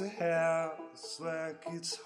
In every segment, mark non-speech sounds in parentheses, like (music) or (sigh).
knows the house like it's its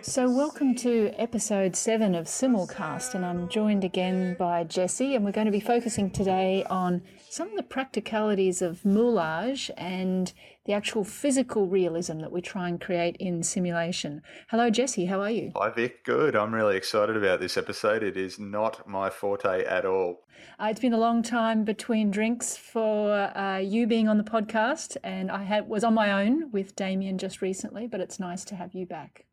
So, welcome to episode seven of Simulcast, and I'm joined again by Jesse, and we're going to be focusing today on some of the practicalities of moulage and the actual physical realism that we try and create in simulation. Hello, Jesse, how are you? Hi Vic, good. I'm really excited about this episode. It is not my forte at all. Uh, it's been a long time between drinks for uh, you being on the podcast, and I had, was on my own with Damien just recently, but it's nice to have you back.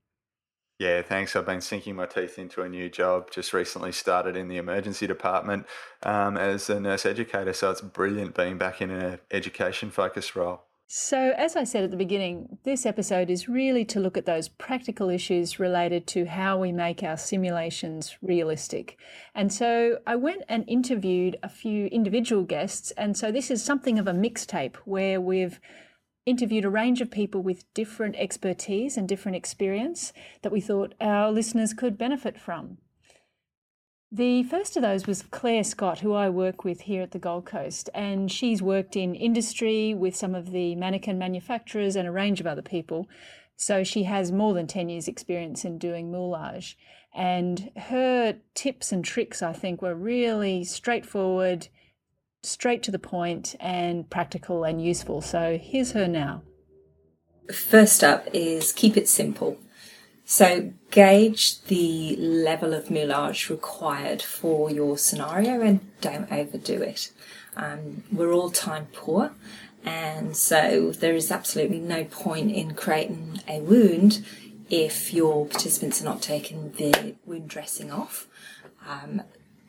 Yeah, thanks. I've been sinking my teeth into a new job. Just recently started in the emergency department um, as a nurse educator, so it's brilliant being back in an education focused role. So, as I said at the beginning, this episode is really to look at those practical issues related to how we make our simulations realistic. And so, I went and interviewed a few individual guests. And so, this is something of a mixtape where we've interviewed a range of people with different expertise and different experience that we thought our listeners could benefit from. The first of those was Claire Scott, who I work with here at the Gold Coast, and she's worked in industry with some of the mannequin manufacturers and a range of other people. So she has more than 10 years' experience in doing moulage. And her tips and tricks, I think, were really straightforward, straight to the point, and practical and useful. So here's her now. First up is keep it simple. So gauge the level of moulage required for your scenario and don't overdo it. Um, we're all time poor, and so there is absolutely no point in creating a wound if your participants are not taking the wound dressing off. Um,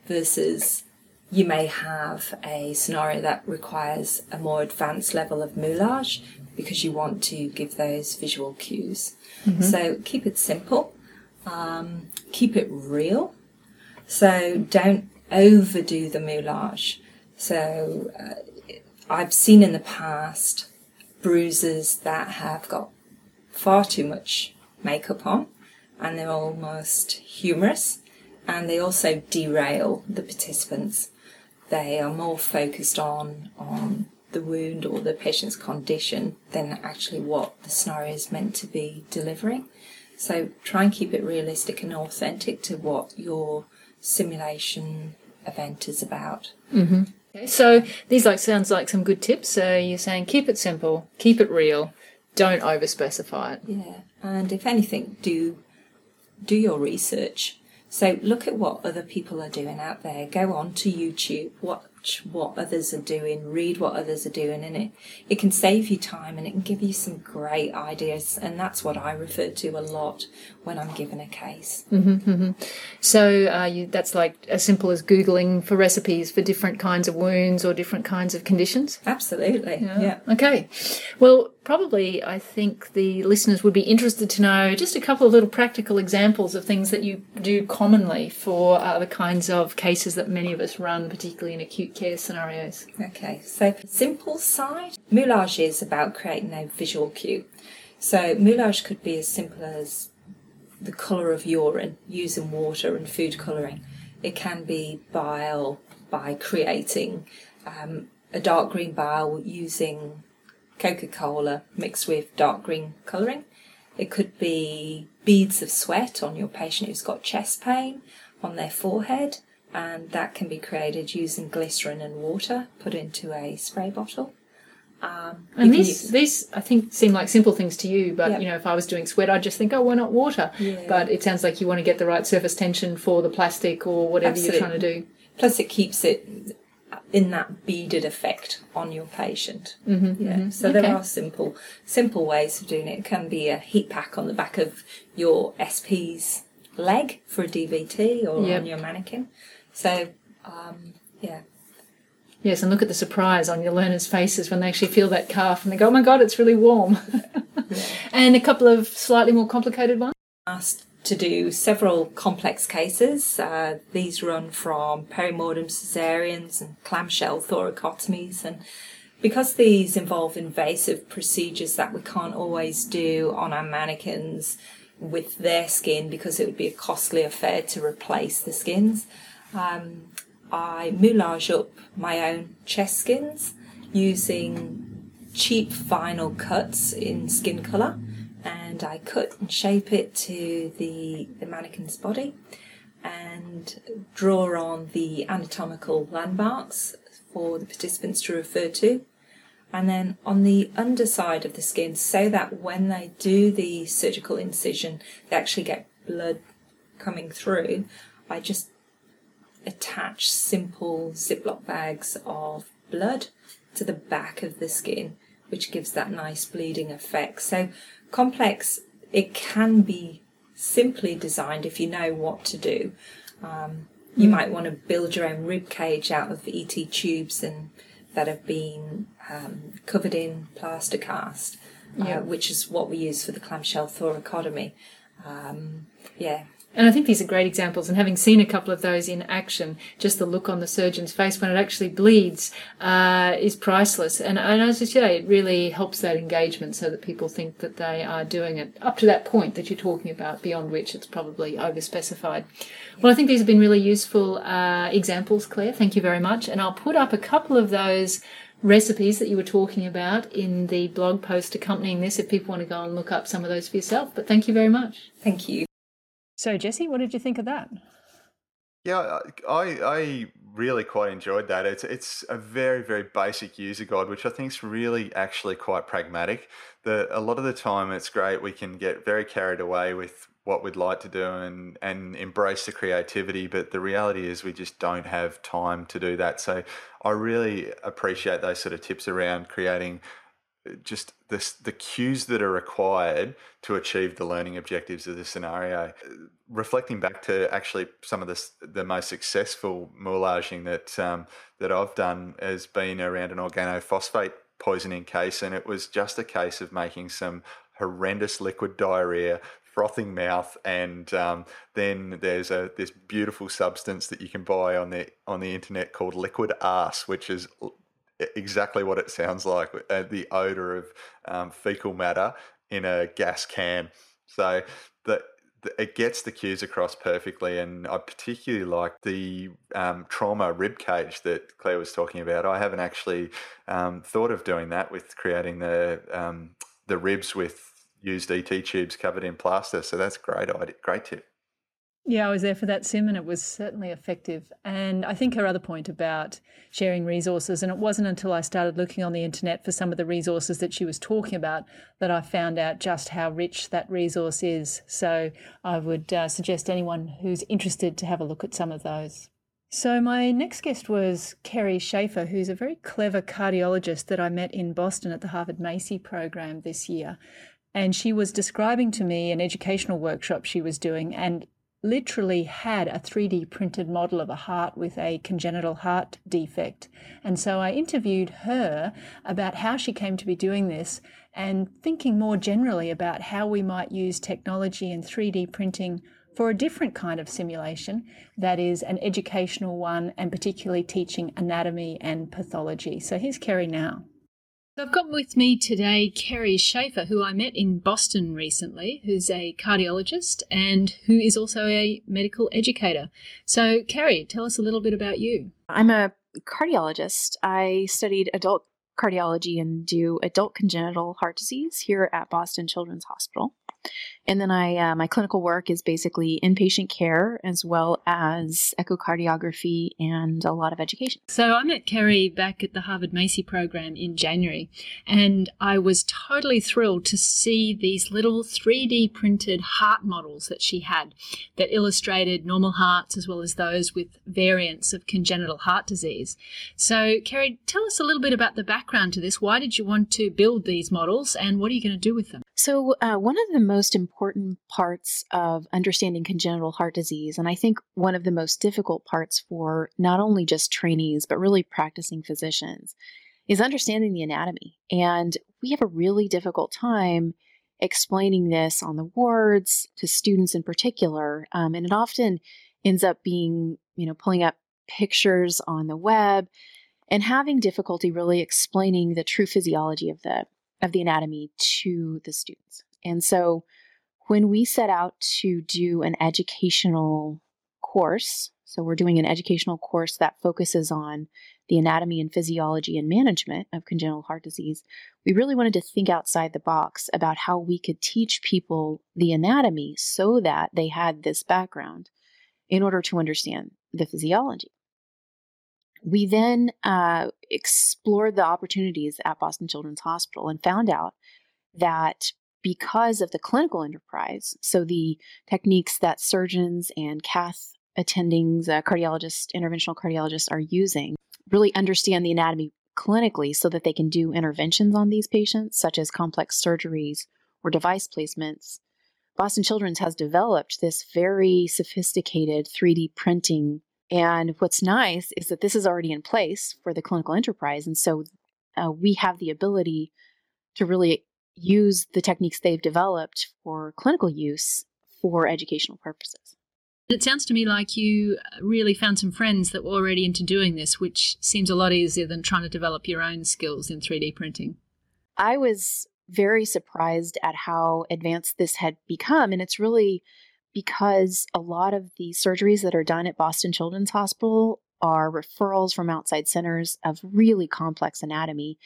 versus you may have a scenario that requires a more advanced level of moulage because you want to give those visual cues. Mm-hmm. So keep it simple, um, keep it real. So don't overdo the moulage. So uh, I've seen in the past bruises that have got far too much makeup on and they're almost humorous and they also derail the participants. They are more focused on on the wound or the patient's condition than actually what the scenario is meant to be delivering. So try and keep it realistic and authentic to what your simulation event is about. Mm-hmm. Okay, so these like sounds like some good tips. So you're saying keep it simple, keep it real, don't over specify it. Yeah, and if anything, do do your research. So look at what other people are doing out there. Go on to YouTube. Watch what others are doing, read what others are doing, and it it can save you time and it can give you some great ideas. And that's what I refer to a lot when I'm given a case. Mm-hmm, mm-hmm. So uh, you, that's like as simple as googling for recipes for different kinds of wounds or different kinds of conditions. Absolutely. Yeah. yeah. Okay. Well, probably I think the listeners would be interested to know just a couple of little practical examples of things that you do commonly for uh, the kinds of cases that many of us run, particularly in acute care scenarios. Okay, so simple side, moulage is about creating a visual cue. So moulage could be as simple as the colour of urine using water and food colouring. It can be bile by creating um, a dark green bile using Coca Cola mixed with dark green colouring. It could be beads of sweat on your patient who's got chest pain on their forehead, and that can be created using glycerin and water put into a spray bottle. Um, and these, use... these, I think, seem like simple things to you, but yep. you know, if I was doing sweat, I'd just think, oh, why not water? Yeah. But it sounds like you want to get the right surface tension for the plastic or whatever Absolutely. you're trying to do. Plus, it keeps it in that beaded effect on your patient. Mm-hmm, yeah. Mm-hmm. So okay. there are simple, simple ways of doing it. It can be a heat pack on the back of your SP's leg for a DVT or yep. on your mannequin. So, um, yeah, Yes, and look at the surprise on your learners' faces when they actually feel that calf and they go, oh my God, it's really warm. yeah. (laughs) And a couple of slightly more complicated ones. Asked to do several complex cases. Uh, these run from perimortem cesareans and clamshell thoracotomies. And because these involve invasive procedures that we can't always do on our mannequins with their skin because it would be a costly affair to replace the skins, um, I moulage up my own chest skins using cheap vinyl cuts in skin colour and I cut and shape it to the, the mannequin's body and draw on the anatomical landmarks for the participants to refer to. And then on the underside of the skin, so that when they do the surgical incision, they actually get blood coming through, I just attach simple Ziploc bags of blood to the back of the skin, which gives that nice bleeding effect. So complex, it can be simply designed if you know what to do. Um, you mm. might want to build your own rib cage out of ET tubes and that have been um, covered in plaster cast, uh, which is what we use for the clamshell thoracotomy. Um, yeah, and I think these are great examples. And having seen a couple of those in action, just the look on the surgeon's face when it actually bleeds uh, is priceless. And, and as I say, it really helps that engagement so that people think that they are doing it up to that point that you're talking about, beyond which it's probably overspecified. Well, I think these have been really useful uh, examples, Claire. Thank you very much. And I'll put up a couple of those recipes that you were talking about in the blog post accompanying this if people want to go and look up some of those for yourself. But thank you very much. Thank you. So, Jesse, what did you think of that? Yeah, uh, I I really quite enjoyed that. It's it's a very very basic user guide, which I think is really actually quite pragmatic. The a lot of the time it's great. We can get very carried away with what we'd like to do and and embrace the creativity, but the reality is we just don't have time to do that. So I really appreciate those sort of tips around creating just this, the cues that are required to achieve the learning objectives of the scenario. Reflecting back to actually some of the, the most successful moulaging that um, that I've done has been around an organophosphate poisoning case, and it was just a case of making some horrendous liquid diarrhea frothing mouth, and um, then there's a this beautiful substance that you can buy on the on the internet called liquid arse, which is exactly what it sounds like uh, the odor of um, fecal matter in a gas can. So it gets the cues across perfectly, and I particularly like the um, trauma rib cage that Claire was talking about. I haven't actually um, thought of doing that with creating the um, the ribs with used ET tubes covered in plaster. So that's great idea, great tip. Yeah, I was there for that sim and it was certainly effective. And I think her other point about sharing resources, and it wasn't until I started looking on the internet for some of the resources that she was talking about that I found out just how rich that resource is. So I would uh, suggest anyone who's interested to have a look at some of those. So, my next guest was Kerry Schaefer, who's a very clever cardiologist that I met in Boston at the Harvard Macy program this year. And she was describing to me an educational workshop she was doing. And literally had a 3D printed model of a heart with a congenital heart defect. And so I interviewed her about how she came to be doing this and thinking more generally about how we might use technology and 3D printing for a different kind of simulation that is an educational one and particularly teaching anatomy and pathology. So here's Kerry now. So I've got with me today Kerry Schaefer, who I met in Boston recently, who's a cardiologist and who is also a medical educator. So, Kerry, tell us a little bit about you. I'm a cardiologist. I studied adult cardiology and do adult congenital heart disease here at Boston Children's Hospital. And then I, uh, my clinical work is basically inpatient care as well as echocardiography and a lot of education. So I met Kerry back at the Harvard Macy program in January, and I was totally thrilled to see these little 3D printed heart models that she had that illustrated normal hearts as well as those with variants of congenital heart disease. So, Kerry, tell us a little bit about the background to this. Why did you want to build these models, and what are you going to do with them? So, uh, one of the most important parts of understanding congenital heart disease, and I think one of the most difficult parts for not only just trainees, but really practicing physicians, is understanding the anatomy. And we have a really difficult time explaining this on the wards to students in particular. Um, and it often ends up being, you know, pulling up pictures on the web and having difficulty really explaining the true physiology of the of the anatomy to the students. And so when we set out to do an educational course, So we're doing an educational course that focuses on the anatomy and physiology and management of congenital heart disease. We really wanted to think outside the box about how we could teach people the anatomy so that they had this background in order to understand the physiology. We then uh, explored the opportunities at Boston Children's Hospital and found out that because of the clinical enterprise, so the techniques that surgeons and cath attendings, uh, cardiologists, interventional cardiologists are using really understand the anatomy clinically so that they can do interventions on these patients, such as complex surgeries or device placements. Boston Children's has developed this very sophisticated 3D printing. And what's nice is that this is already in place for the clinical enterprise. And so uh, we have the ability to really use the techniques they've developed for clinical use for educational purposes. It sounds to me like you uh, really found some friends that were already into doing this, which seems a lot easier than trying to develop your own skills in 3D printing. I was very surprised at how advanced this had become. And it's really because a lot of the surgeries that are done at Boston Children's Hospital are referrals from outside centers of really complex anatomy.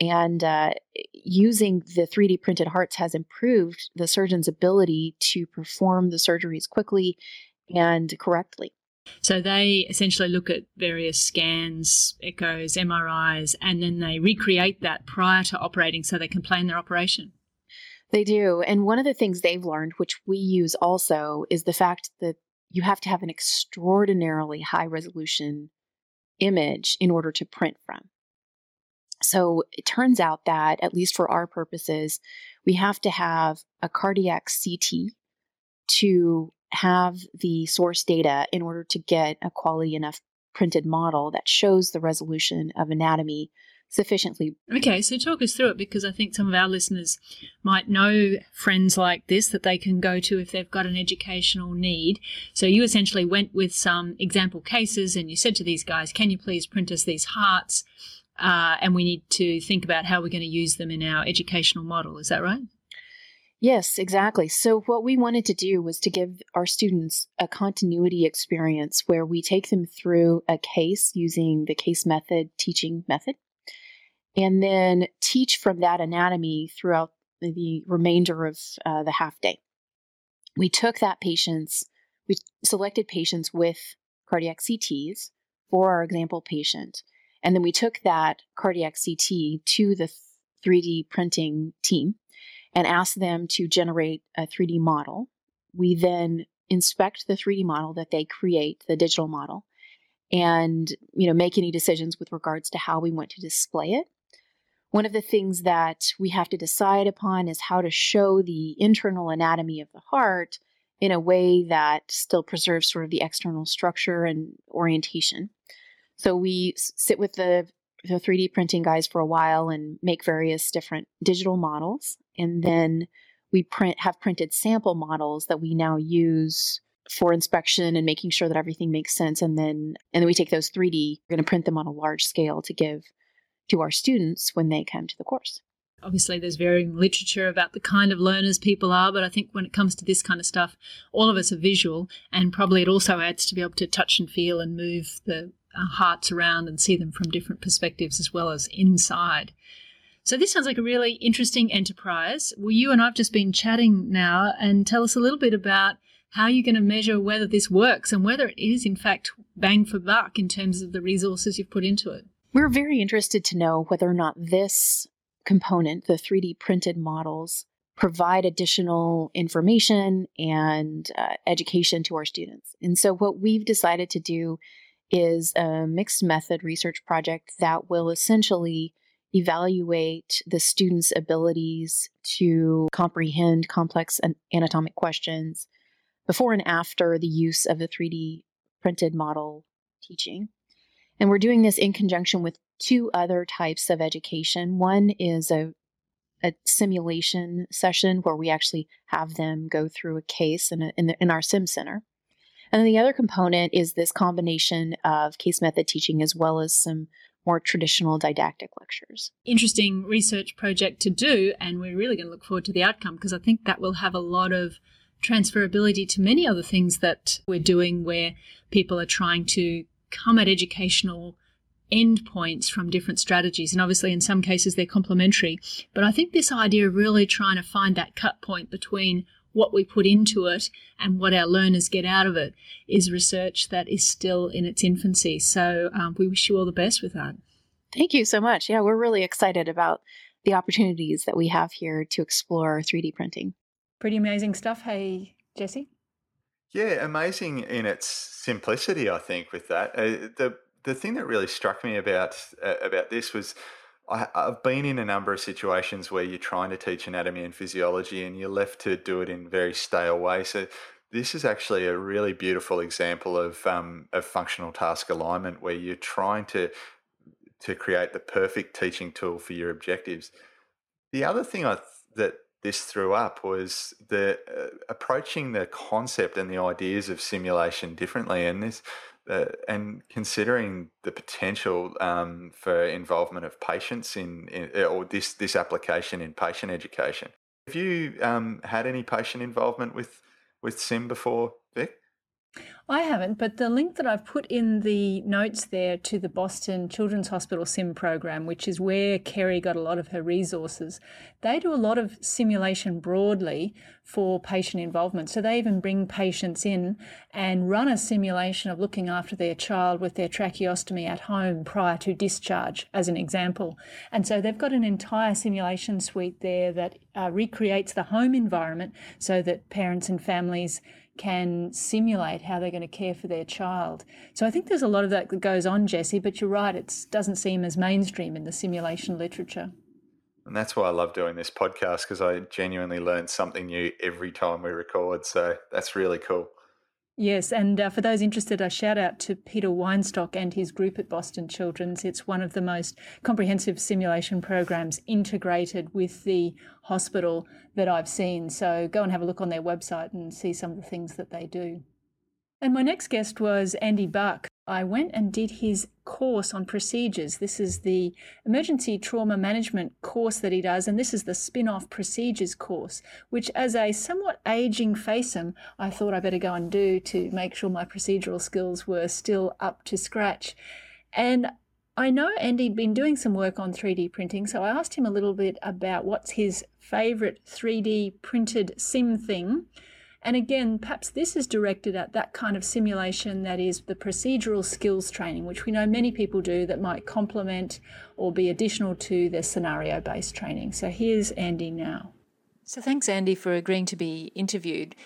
And uh, using the 3D printed hearts has improved the surgeon's ability to perform the surgeries quickly and correctly. So they essentially look at various scans, echoes, MRIs, and then they recreate that prior to operating so they can plan their operation. They do. And one of the things they've learned, which we use also, is the fact that you have to have an extraordinarily high resolution image in order to print from. So it turns out that, at least for our purposes, we have to have a cardiac CT to have the source data in order to get a quality enough printed model that shows the resolution of anatomy sufficiently. Okay, so talk us through it because I think some of our listeners might know friends like this that they can go to if they've got an educational need. So you essentially went with some example cases and you said to these guys, Can you please print us these hearts? Uh, and we need to think about how we're going to use them in our educational model. Is that right? Yes, exactly. So, what we wanted to do was to give our students a continuity experience where we take them through a case using the case method teaching method, and then teach from that anatomy throughout the remainder of uh, the half day. We took that patients, we selected patients with cardiac CTs for our example patient, and then we took that cardiac CT to the 3D printing team and asked them to generate a 3D model. We then inspect the 3D model that they create, the digital model, and you know make any decisions with regards to how we want to display it. One of the things that we have to decide upon is how to show the internal anatomy of the heart in a way that still preserves sort of the external structure and orientation. So we sit with the the 3D printing guys for a while and make various different digital models. And then we print have printed sample models that we now use for inspection and making sure that everything makes sense. And then and then we take those 3D, we're going to print them on a large scale to give to our students when they come to the course. Obviously, there's varying literature about the kind of learners people are, but I think when it comes to this kind of stuff, all of us are visual, and probably it also adds to be able to touch and feel and move the hearts around and see them from different perspectives as well as inside. So this sounds like a really interesting enterprise. Well, you and I've just been chatting now, and tell us a little bit about how you're going to measure whether this works and whether it is in fact bang for buck in terms of the resources you've put into it. We're very interested to know whether or not this component, the 3D printed models, provide additional information and uh, education to our students. And so, what we've decided to do is a mixed method research project that will essentially evaluate the students' abilities to comprehend complex anatomic questions before and after the use of the 3D printed model teaching. And we're doing this in conjunction with two other types of education. One is a, a simulation session where we actually have them go through a case in, a, in, the, in our sim center. And then the other component is this combination of case method teaching as well as some more traditional didactic lectures. Interesting research project to do, and we're really going to look forward to the outcome because I think that will have a lot of transferability to many other things that we're doing where people are trying to come at educational endpoints from different strategies. And obviously, in some cases, they're complementary. But I think this idea of really trying to find that cut point between what we put into it and what our learners get out of it is research that is still in its infancy. So um, we wish you all the best with that. Thank you so much. Yeah, we're really excited about the opportunities that we have here to explore 3D printing. Pretty amazing stuff. Hey, Jesse? Yeah, amazing in its simplicity, I think, with that. Uh, the the thing that really struck me about uh, about this was I, have been in a number of situations where you're trying to teach anatomy and physiology and you're left to do it in very stale way. So this is actually a really beautiful example of um, of functional task alignment where you're trying to to create the perfect teaching tool for your objectives. The other thing I th- that this threw up was the uh, approaching the concept and the ideas of simulation differently, and this uh, and considering the potential um, for involvement of patients in, in, uh, or this this application in patient education. Have you um, had any patient involvement with with Sim before, Vic? I haven't, but the link that I've put in the notes there to the Boston Children's Hospital SIM program, which is where Kerry got a lot of her resources, they do a lot of simulation broadly for patient involvement. So they even bring patients in and run a simulation of looking after their child with their tracheostomy at home prior to discharge, as an example. And so they've got an entire simulation suite there that uh, recreates the home environment so that parents and families can simulate how they're going to care for their child. So I think there's a lot of that that goes on, Jesse, but you're right, it doesn't seem as mainstream in the simulation literature. And that's why I love doing this podcast because I genuinely learn something new every time we record. So that's really cool. Yes, and uh, for those interested, a shout out to Peter Weinstock and his group at Boston Children's. It's one of the most comprehensive simulation programs integrated with the hospital that I've seen. So go and have a look on their website and see some of the things that they do. And my next guest was Andy Buck. I went and did his course on procedures. This is the emergency trauma management course that he does, and this is the spin off procedures course, which, as a somewhat aging FACEM, I thought I better go and do to make sure my procedural skills were still up to scratch. And I know Andy'd been doing some work on 3D printing, so I asked him a little bit about what's his favorite 3D printed sim thing and again, perhaps this is directed at that kind of simulation that is the procedural skills training, which we know many people do that might complement or be additional to their scenario based training. So here's Andy now. So thanks, Andy, for agreeing to be interviewed.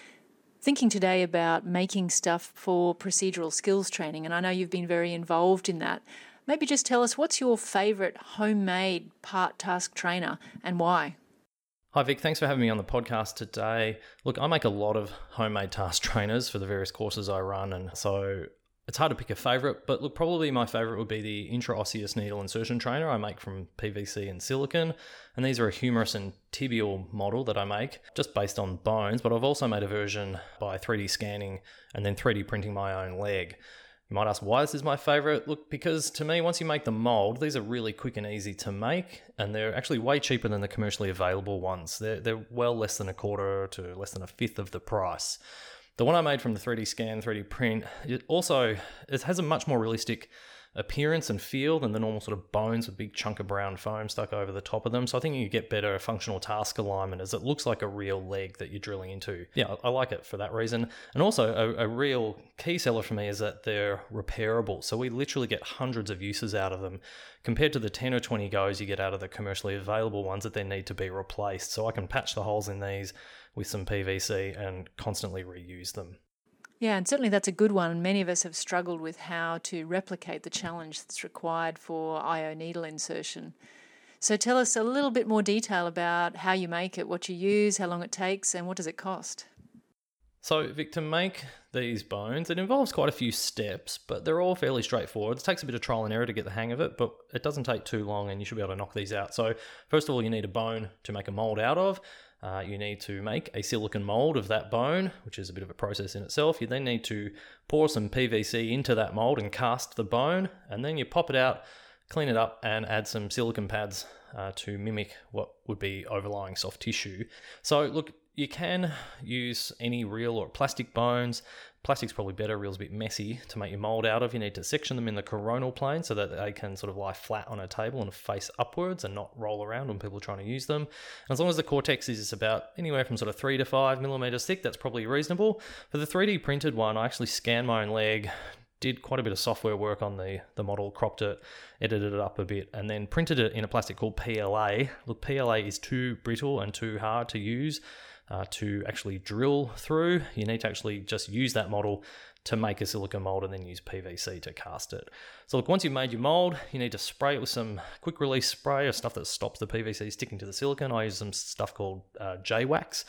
Thinking today about making stuff for procedural skills training, and I know you've been very involved in that. Maybe just tell us what's your favourite homemade part task trainer and why? Hi, Vic. Thanks for having me on the podcast today. Look, I make a lot of homemade task (laughs) trainers for the various courses I run, and so it's hard to pick a favorite, but look, probably my favorite would be the intraosseous needle insertion trainer I make from PVC and silicon. And these are a humerus and tibial model that I make just based on bones, but I've also made a version by 3D scanning and then 3D printing my own leg. You might ask why this is my favorite. Look, because to me, once you make the mold, these are really quick and easy to make, and they're actually way cheaper than the commercially available ones. They're, they're well less than a quarter to less than a fifth of the price. The one I made from the 3D scan, 3D print, it also it has a much more realistic appearance and feel than the normal sort of bones with big chunk of brown foam stuck over the top of them. So I think you get better functional task alignment as it looks like a real leg that you're drilling into. Yeah, I like it for that reason. And also, a, a real key seller for me is that they're repairable. So we literally get hundreds of uses out of them compared to the 10 or 20 goes you get out of the commercially available ones that then need to be replaced. So I can patch the holes in these with some PVC and constantly reuse them. Yeah, and certainly that's a good one. Many of us have struggled with how to replicate the challenge that's required for IO needle insertion. So tell us a little bit more detail about how you make it, what you use, how long it takes, and what does it cost? So, Vic, to make these bones, it involves quite a few steps, but they're all fairly straightforward. It takes a bit of trial and error to get the hang of it, but it doesn't take too long and you should be able to knock these out. So, first of all, you need a bone to make a mold out of. Uh, you need to make a silicon mold of that bone, which is a bit of a process in itself. You then need to pour some PVC into that mold and cast the bone, and then you pop it out, clean it up, and add some silicon pads uh, to mimic what would be overlying soft tissue. So, look, you can use any real or plastic bones. Plastic's probably better, real's a bit messy to make your mold out of. You need to section them in the coronal plane so that they can sort of lie flat on a table and face upwards and not roll around when people are trying to use them. And as long as the cortex is about anywhere from sort of three to five millimeters thick, that's probably reasonable. For the 3D printed one, I actually scanned my own leg, did quite a bit of software work on the, the model, cropped it, edited it up a bit, and then printed it in a plastic called PLA. Look, PLA is too brittle and too hard to use uh, to actually drill through. You need to actually just use that model to make a silicon mold and then use PVC to cast it. So look, once you've made your mold, you need to spray it with some quick release spray or stuff that stops the PVC sticking to the silicon. I use some stuff called uh, J-Wax.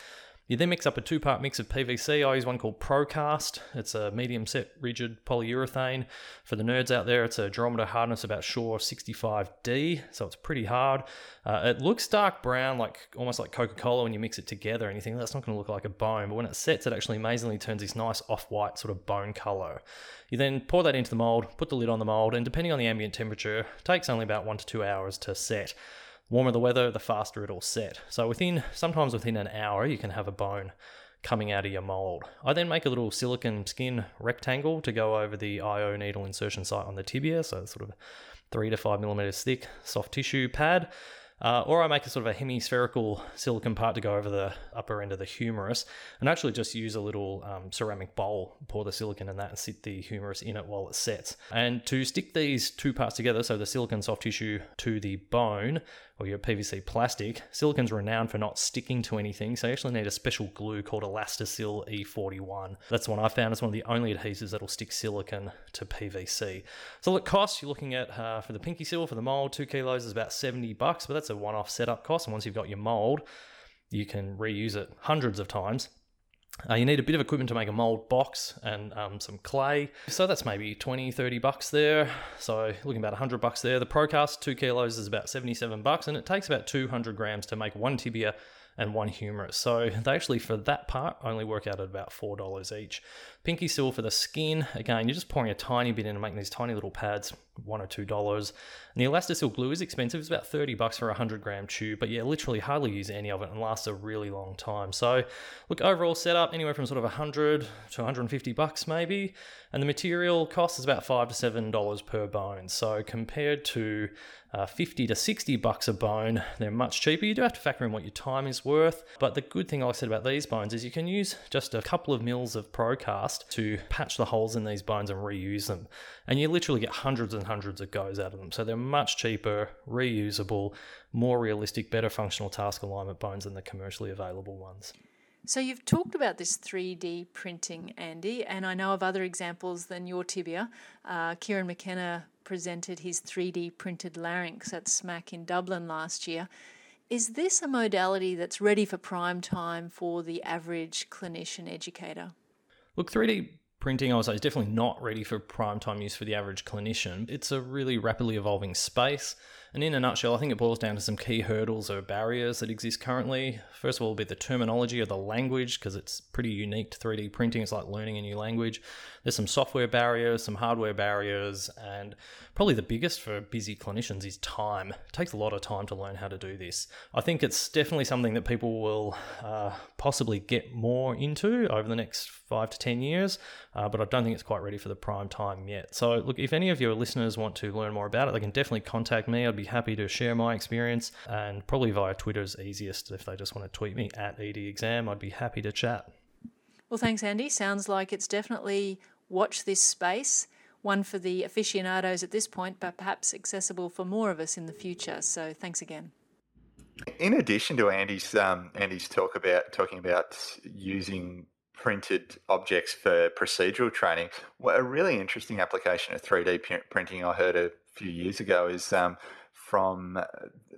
You then mix up a two part mix of PVC. I use one called Procast. It's a medium set rigid polyurethane. For the nerds out there, it's a durometer hardness about Shore 65D, so it's pretty hard. Uh, it looks dark brown, like almost like Coca Cola when you mix it together, and you think that's not going to look like a bone, but when it sets, it actually amazingly turns this nice off white sort of bone color. You then pour that into the mold, put the lid on the mold, and depending on the ambient temperature, takes only about one to two hours to set warmer the weather, the faster it'll set. So within sometimes within an hour, you can have a bone coming out of your mold. I then make a little silicon skin rectangle to go over the IO needle insertion site on the tibia, so sort of three to five millimeters thick soft tissue pad. Uh, or I make a sort of a hemispherical silicon part to go over the upper end of the humerus and actually just use a little um, ceramic bowl, pour the silicon in that and sit the humerus in it while it sets. And to stick these two parts together, so the silicon soft tissue to the bone, or your PVC plastic, silicon's renowned for not sticking to anything, so you actually need a special glue called Elastosil E41. That's the one I found. It's one of the only adhesives that'll stick silicon to PVC. So the cost you're looking at uh, for the Pinkysil for the mold, two kilos is about 70 bucks, but that's a one-off setup cost. And once you've got your mold, you can reuse it hundreds of times uh, you need a bit of equipment to make a mold box and um, some clay. So that's maybe 20, 30 bucks there. So looking about 100 bucks there. The Procast 2 kilos is about 77 bucks and it takes about 200 grams to make one tibia and one humerus. So they actually, for that part, only work out at about $4 each. Pinkysil for the skin, again, you're just pouring a tiny bit in and making these tiny little pads, one or two dollars. And the Elastosil glue is expensive, it's about 30 bucks for a 100 gram tube, but yeah, literally hardly use any of it and lasts a really long time. So look, overall setup, anywhere from sort of 100 to 150 bucks maybe. And the material cost is about five to seven dollars per bone. So compared to uh, 50 to 60 bucks a bone, they're much cheaper. You do have to factor in what your time is worth. But the good thing, like I said about these bones, is you can use just a couple of mils of Procast to patch the holes in these bones and reuse them. And you literally get hundreds and hundreds of goes out of them. So they're much cheaper, reusable, more realistic, better functional task alignment bones than the commercially available ones. So you've talked about this 3D printing, Andy, and I know of other examples than your tibia. Uh, Kieran McKenna presented his 3D printed larynx at SMACC in Dublin last year. Is this a modality that's ready for prime time for the average clinician educator? Look, 3D printing, I would say, is definitely not ready for prime time use for the average clinician. It's a really rapidly evolving space. And in a nutshell, I think it boils down to some key hurdles or barriers that exist currently. First of all, will be the terminology of the language, because it's pretty unique to 3D printing. It's like learning a new language. There's some software barriers, some hardware barriers, and probably the biggest for busy clinicians is time. It takes a lot of time to learn how to do this. I think it's definitely something that people will uh, possibly get more into over the next five to 10 years, uh, but I don't think it's quite ready for the prime time yet. So, look, if any of your listeners want to learn more about it, they can definitely contact me. I'd be happy to share my experience, and probably via Twitter is easiest if they just want to tweet me at EDExam. I'd be happy to chat. Well, thanks, Andy. Sounds like it's definitely watch this space, one for the aficionados at this point, but perhaps accessible for more of us in the future. So thanks again. In addition to Andy's um, Andy's talk about talking about using printed objects for procedural training, a really interesting application of 3D printing I heard a few years ago is um, from uh,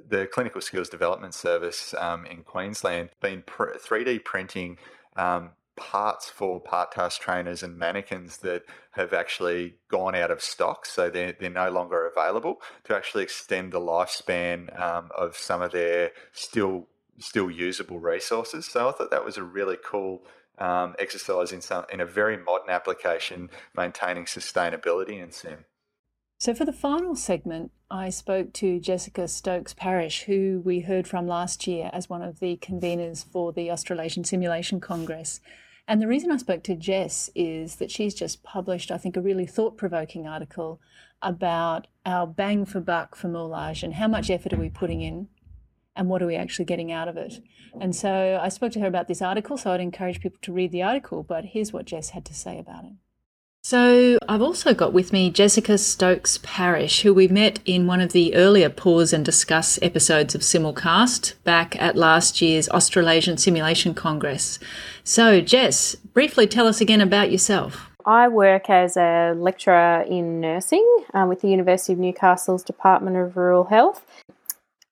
the Clinical Skills Development Service um, in Queensland, been 3D printing um, parts for part task trainers and mannequins that have actually gone out of stock, so they're, they're no longer available to actually extend the lifespan um, of some of their still still usable resources. So I thought that was a really cool um, exercise in some in a very modern application, maintaining sustainability in SIM. So, for the final segment, I spoke to Jessica Stokes Parish, who we heard from last year as one of the conveners for the Australasian Simulation Congress. And the reason I spoke to Jess is that she's just published, I think, a really thought provoking article about our bang for buck for moulage and how much effort are we putting in and what are we actually getting out of it. And so I spoke to her about this article, so I'd encourage people to read the article, but here's what Jess had to say about it. So, I've also got with me Jessica Stokes Parish, who we met in one of the earlier Pause and Discuss episodes of Simulcast back at last year's Australasian Simulation Congress. So, Jess, briefly tell us again about yourself. I work as a lecturer in nursing um, with the University of Newcastle's Department of Rural Health.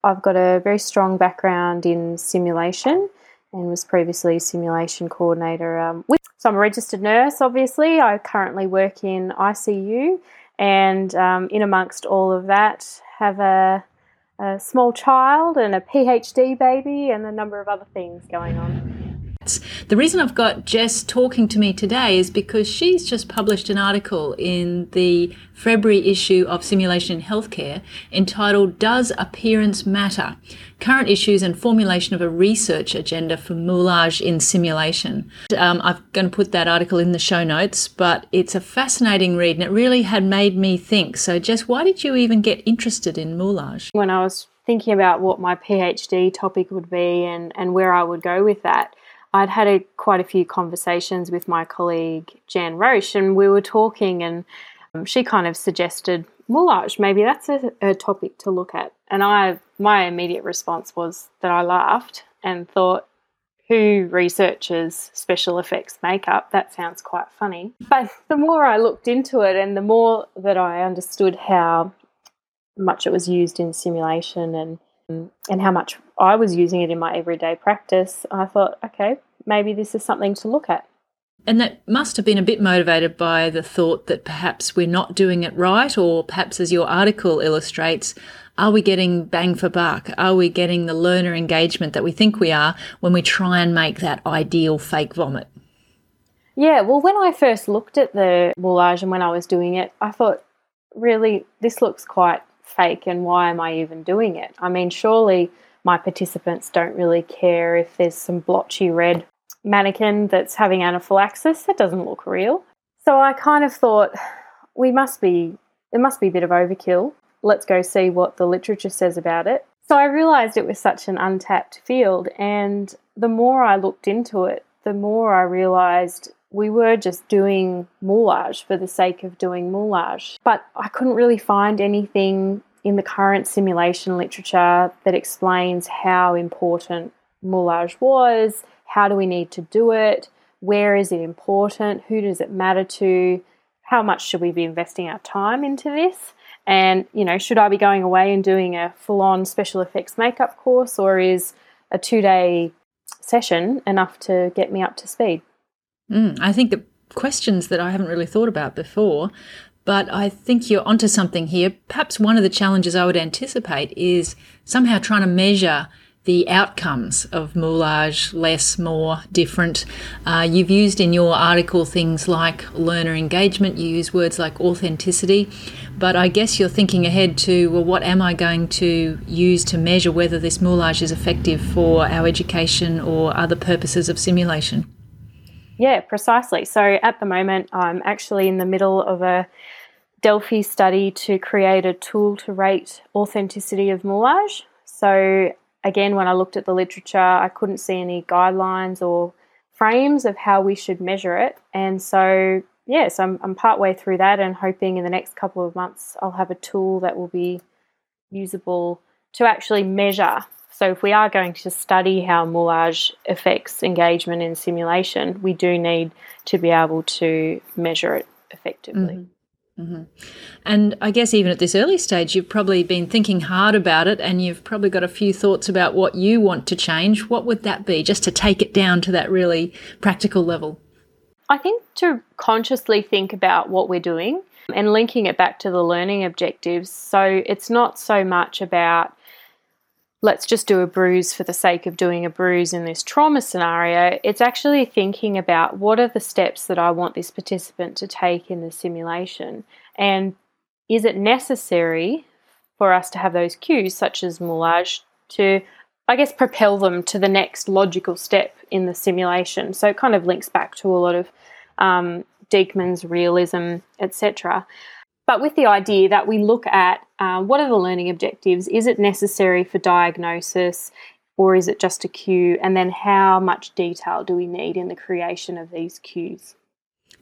I've got a very strong background in simulation and was previously a simulation coordinator um, with so I'm a registered nurse, obviously. I currently work in ICU, and um, in amongst all of that, have a, a small child and a PhD baby, and a number of other things going on. The reason I've got Jess talking to me today is because she's just published an article in the February issue of Simulation in Healthcare entitled Does Appearance Matter? Current Issues and Formulation of a Research Agenda for Moulage in Simulation. Um, I'm going to put that article in the show notes, but it's a fascinating read and it really had made me think. So, Jess, why did you even get interested in moulage? When I was thinking about what my PhD topic would be and, and where I would go with that, I'd had a, quite a few conversations with my colleague Jan Roche, and we were talking, and um, she kind of suggested moulage. Maybe that's a, a topic to look at. And I, my immediate response was that I laughed and thought, who researches special effects makeup? That sounds quite funny. But the more I looked into it, and the more that I understood how much it was used in simulation and Um, and how much I was using it in my everyday practice, I thought, okay, maybe this is something to look at. And that must have been a bit motivated by the thought that perhaps we're not doing it right, or perhaps, as your article illustrates, are we getting bang for buck? Are we getting the learner engagement that we think we are when we try and make that ideal fake vomit? Yeah, well, when I first looked at the moulage and when I was doing it, I thought, really, this looks quite fake and why am I even doing it? I mean, surely my participants don't really care if there's some blotchy red mannequin that's having anaphylaxis. That doesn't look real. So I kind of thought we must be, it must be a bit of overkill. Let's go see what the literature says about it. So I realized it was such an untapped field, and the more I looked into it, the more I realized we were just doing moulage for the sake of doing moulage. But I couldn't really find anything in the current simulation literature that explains how important moulage was, how do we need to do it, where is it important, who does it matter to, how much should we be investing our time into this? And, you know, should I be going away and doing a full on special effects makeup course, or is a two day session enough to get me up to speed? Mm, I think the questions that I haven't really thought about before, but I think you're onto something here. Perhaps one of the challenges I would anticipate is somehow trying to measure the outcomes of moulage, less, more, different. Uh, you've used in your article things like learner engagement, you use words like authenticity, but I guess you're thinking ahead to, well, what am I going to use to measure whether this moulage is effective for our education or other purposes of simulation? Yeah, precisely. So at the moment, I'm actually in the middle of a Delphi study to create a tool to rate authenticity of moulage. So again, when I looked at the literature, I couldn't see any guidelines or frames of how we should measure it. And so, yes, I'm, I'm partway through that and hoping in the next couple of months I'll have a tool that will be usable to actually measure so, if we are going to study how moulage affects engagement in simulation, we do need to be able to measure it effectively. Mm-hmm. Mm-hmm. And I guess even at this early stage, you've probably been thinking hard about it and you've probably got a few thoughts about what you want to change. What would that be, just to take it down to that really practical level? I think to consciously think about what we're doing and linking it back to the learning objectives. So it's not so much about let's just do a bruise for the sake of doing a bruise in this trauma scenario. It's actually thinking about what are the steps that I want this participant to take in the simulation and is it necessary for us to have those cues, such as moulage, to I guess propel them to the next logical step in the simulation. So it kind of links back to a lot of um, realism, etc. But with the idea that we look at uh, what are the learning objectives? Is it necessary for diagnosis? Or is it just a cue? And then how much detail do we need in the creation of these cues?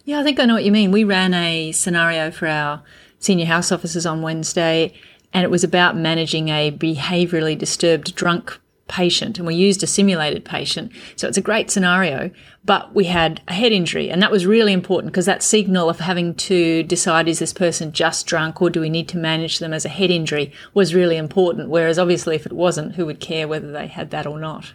Yeah, I think I know what you mean. We ran a scenario for our senior house officers on Wednesday, and it was about managing a behaviorally disturbed drunk patient and we used a simulated patient. So it's a great scenario, but we had a head injury and that was really important because that signal of having to decide is this person just drunk or do we need to manage them as a head injury was really important. Whereas obviously if it wasn't, who would care whether they had that or not?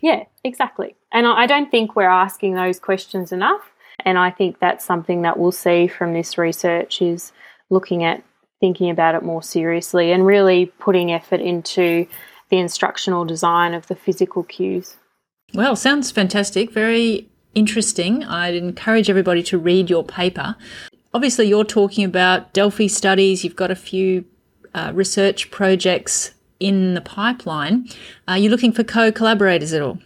Yeah, exactly. And I don't think we're asking those questions enough. And I think that's something that we'll see from this research is looking at thinking about it more seriously and really putting effort into the instructional design of the physical cues. Well, sounds fantastic. Very interesting. I'd encourage everybody to read your paper. Obviously, you're talking about Delphi studies, you've got a few uh, research projects in the pipeline. Are you looking for co collaborators at all?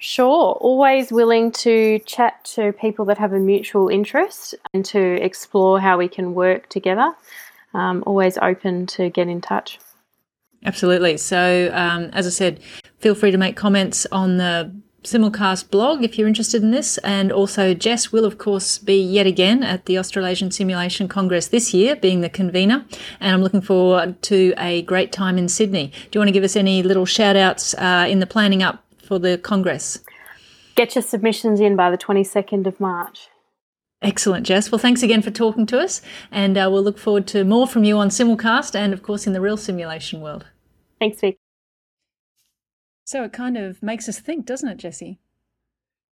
Sure, always willing to chat to people that have a mutual interest and to explore how we can work together. Um, always open to get in touch. Absolutely. So, um, as I said, feel free to make comments on the Simulcast blog if you're interested in this. And also, Jess will, of course, be yet again at the Australasian Simulation Congress this year, being the convener. And I'm looking forward to a great time in Sydney. Do you want to give us any little shout outs uh, in the planning up for the Congress? Get your submissions in by the 22nd of March. Excellent, Jess. Well, thanks again for talking to us, and uh, we'll look forward to more from you on Simulcast and, of course, in the real simulation world. Thanks, Vic. So it kind of makes us think, doesn't it, Jesse?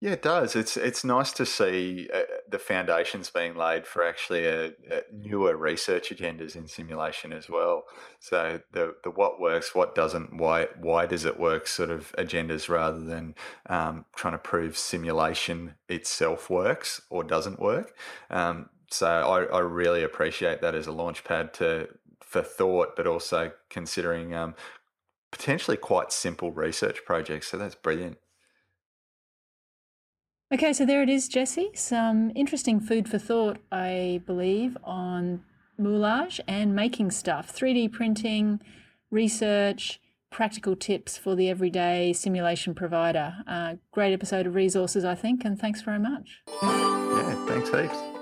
Yeah, it does. It's it's nice to see uh, the foundations being laid for actually a, a newer research agendas in simulation as well. So the the what works, what doesn't, why why does it work, sort of agendas rather than um, trying to prove simulation itself works or doesn't work. Um, so I, I really appreciate that as a launch pad to for thought, but also considering um, potentially quite simple research projects. So that's brilliant. Okay, so there it is, Jesse. Some interesting food for thought, I believe, on moulage and making stuff, 3D printing, research, practical tips for the everyday simulation provider. Uh, great episode of resources, I think, and thanks very much. Yeah, thanks heaps.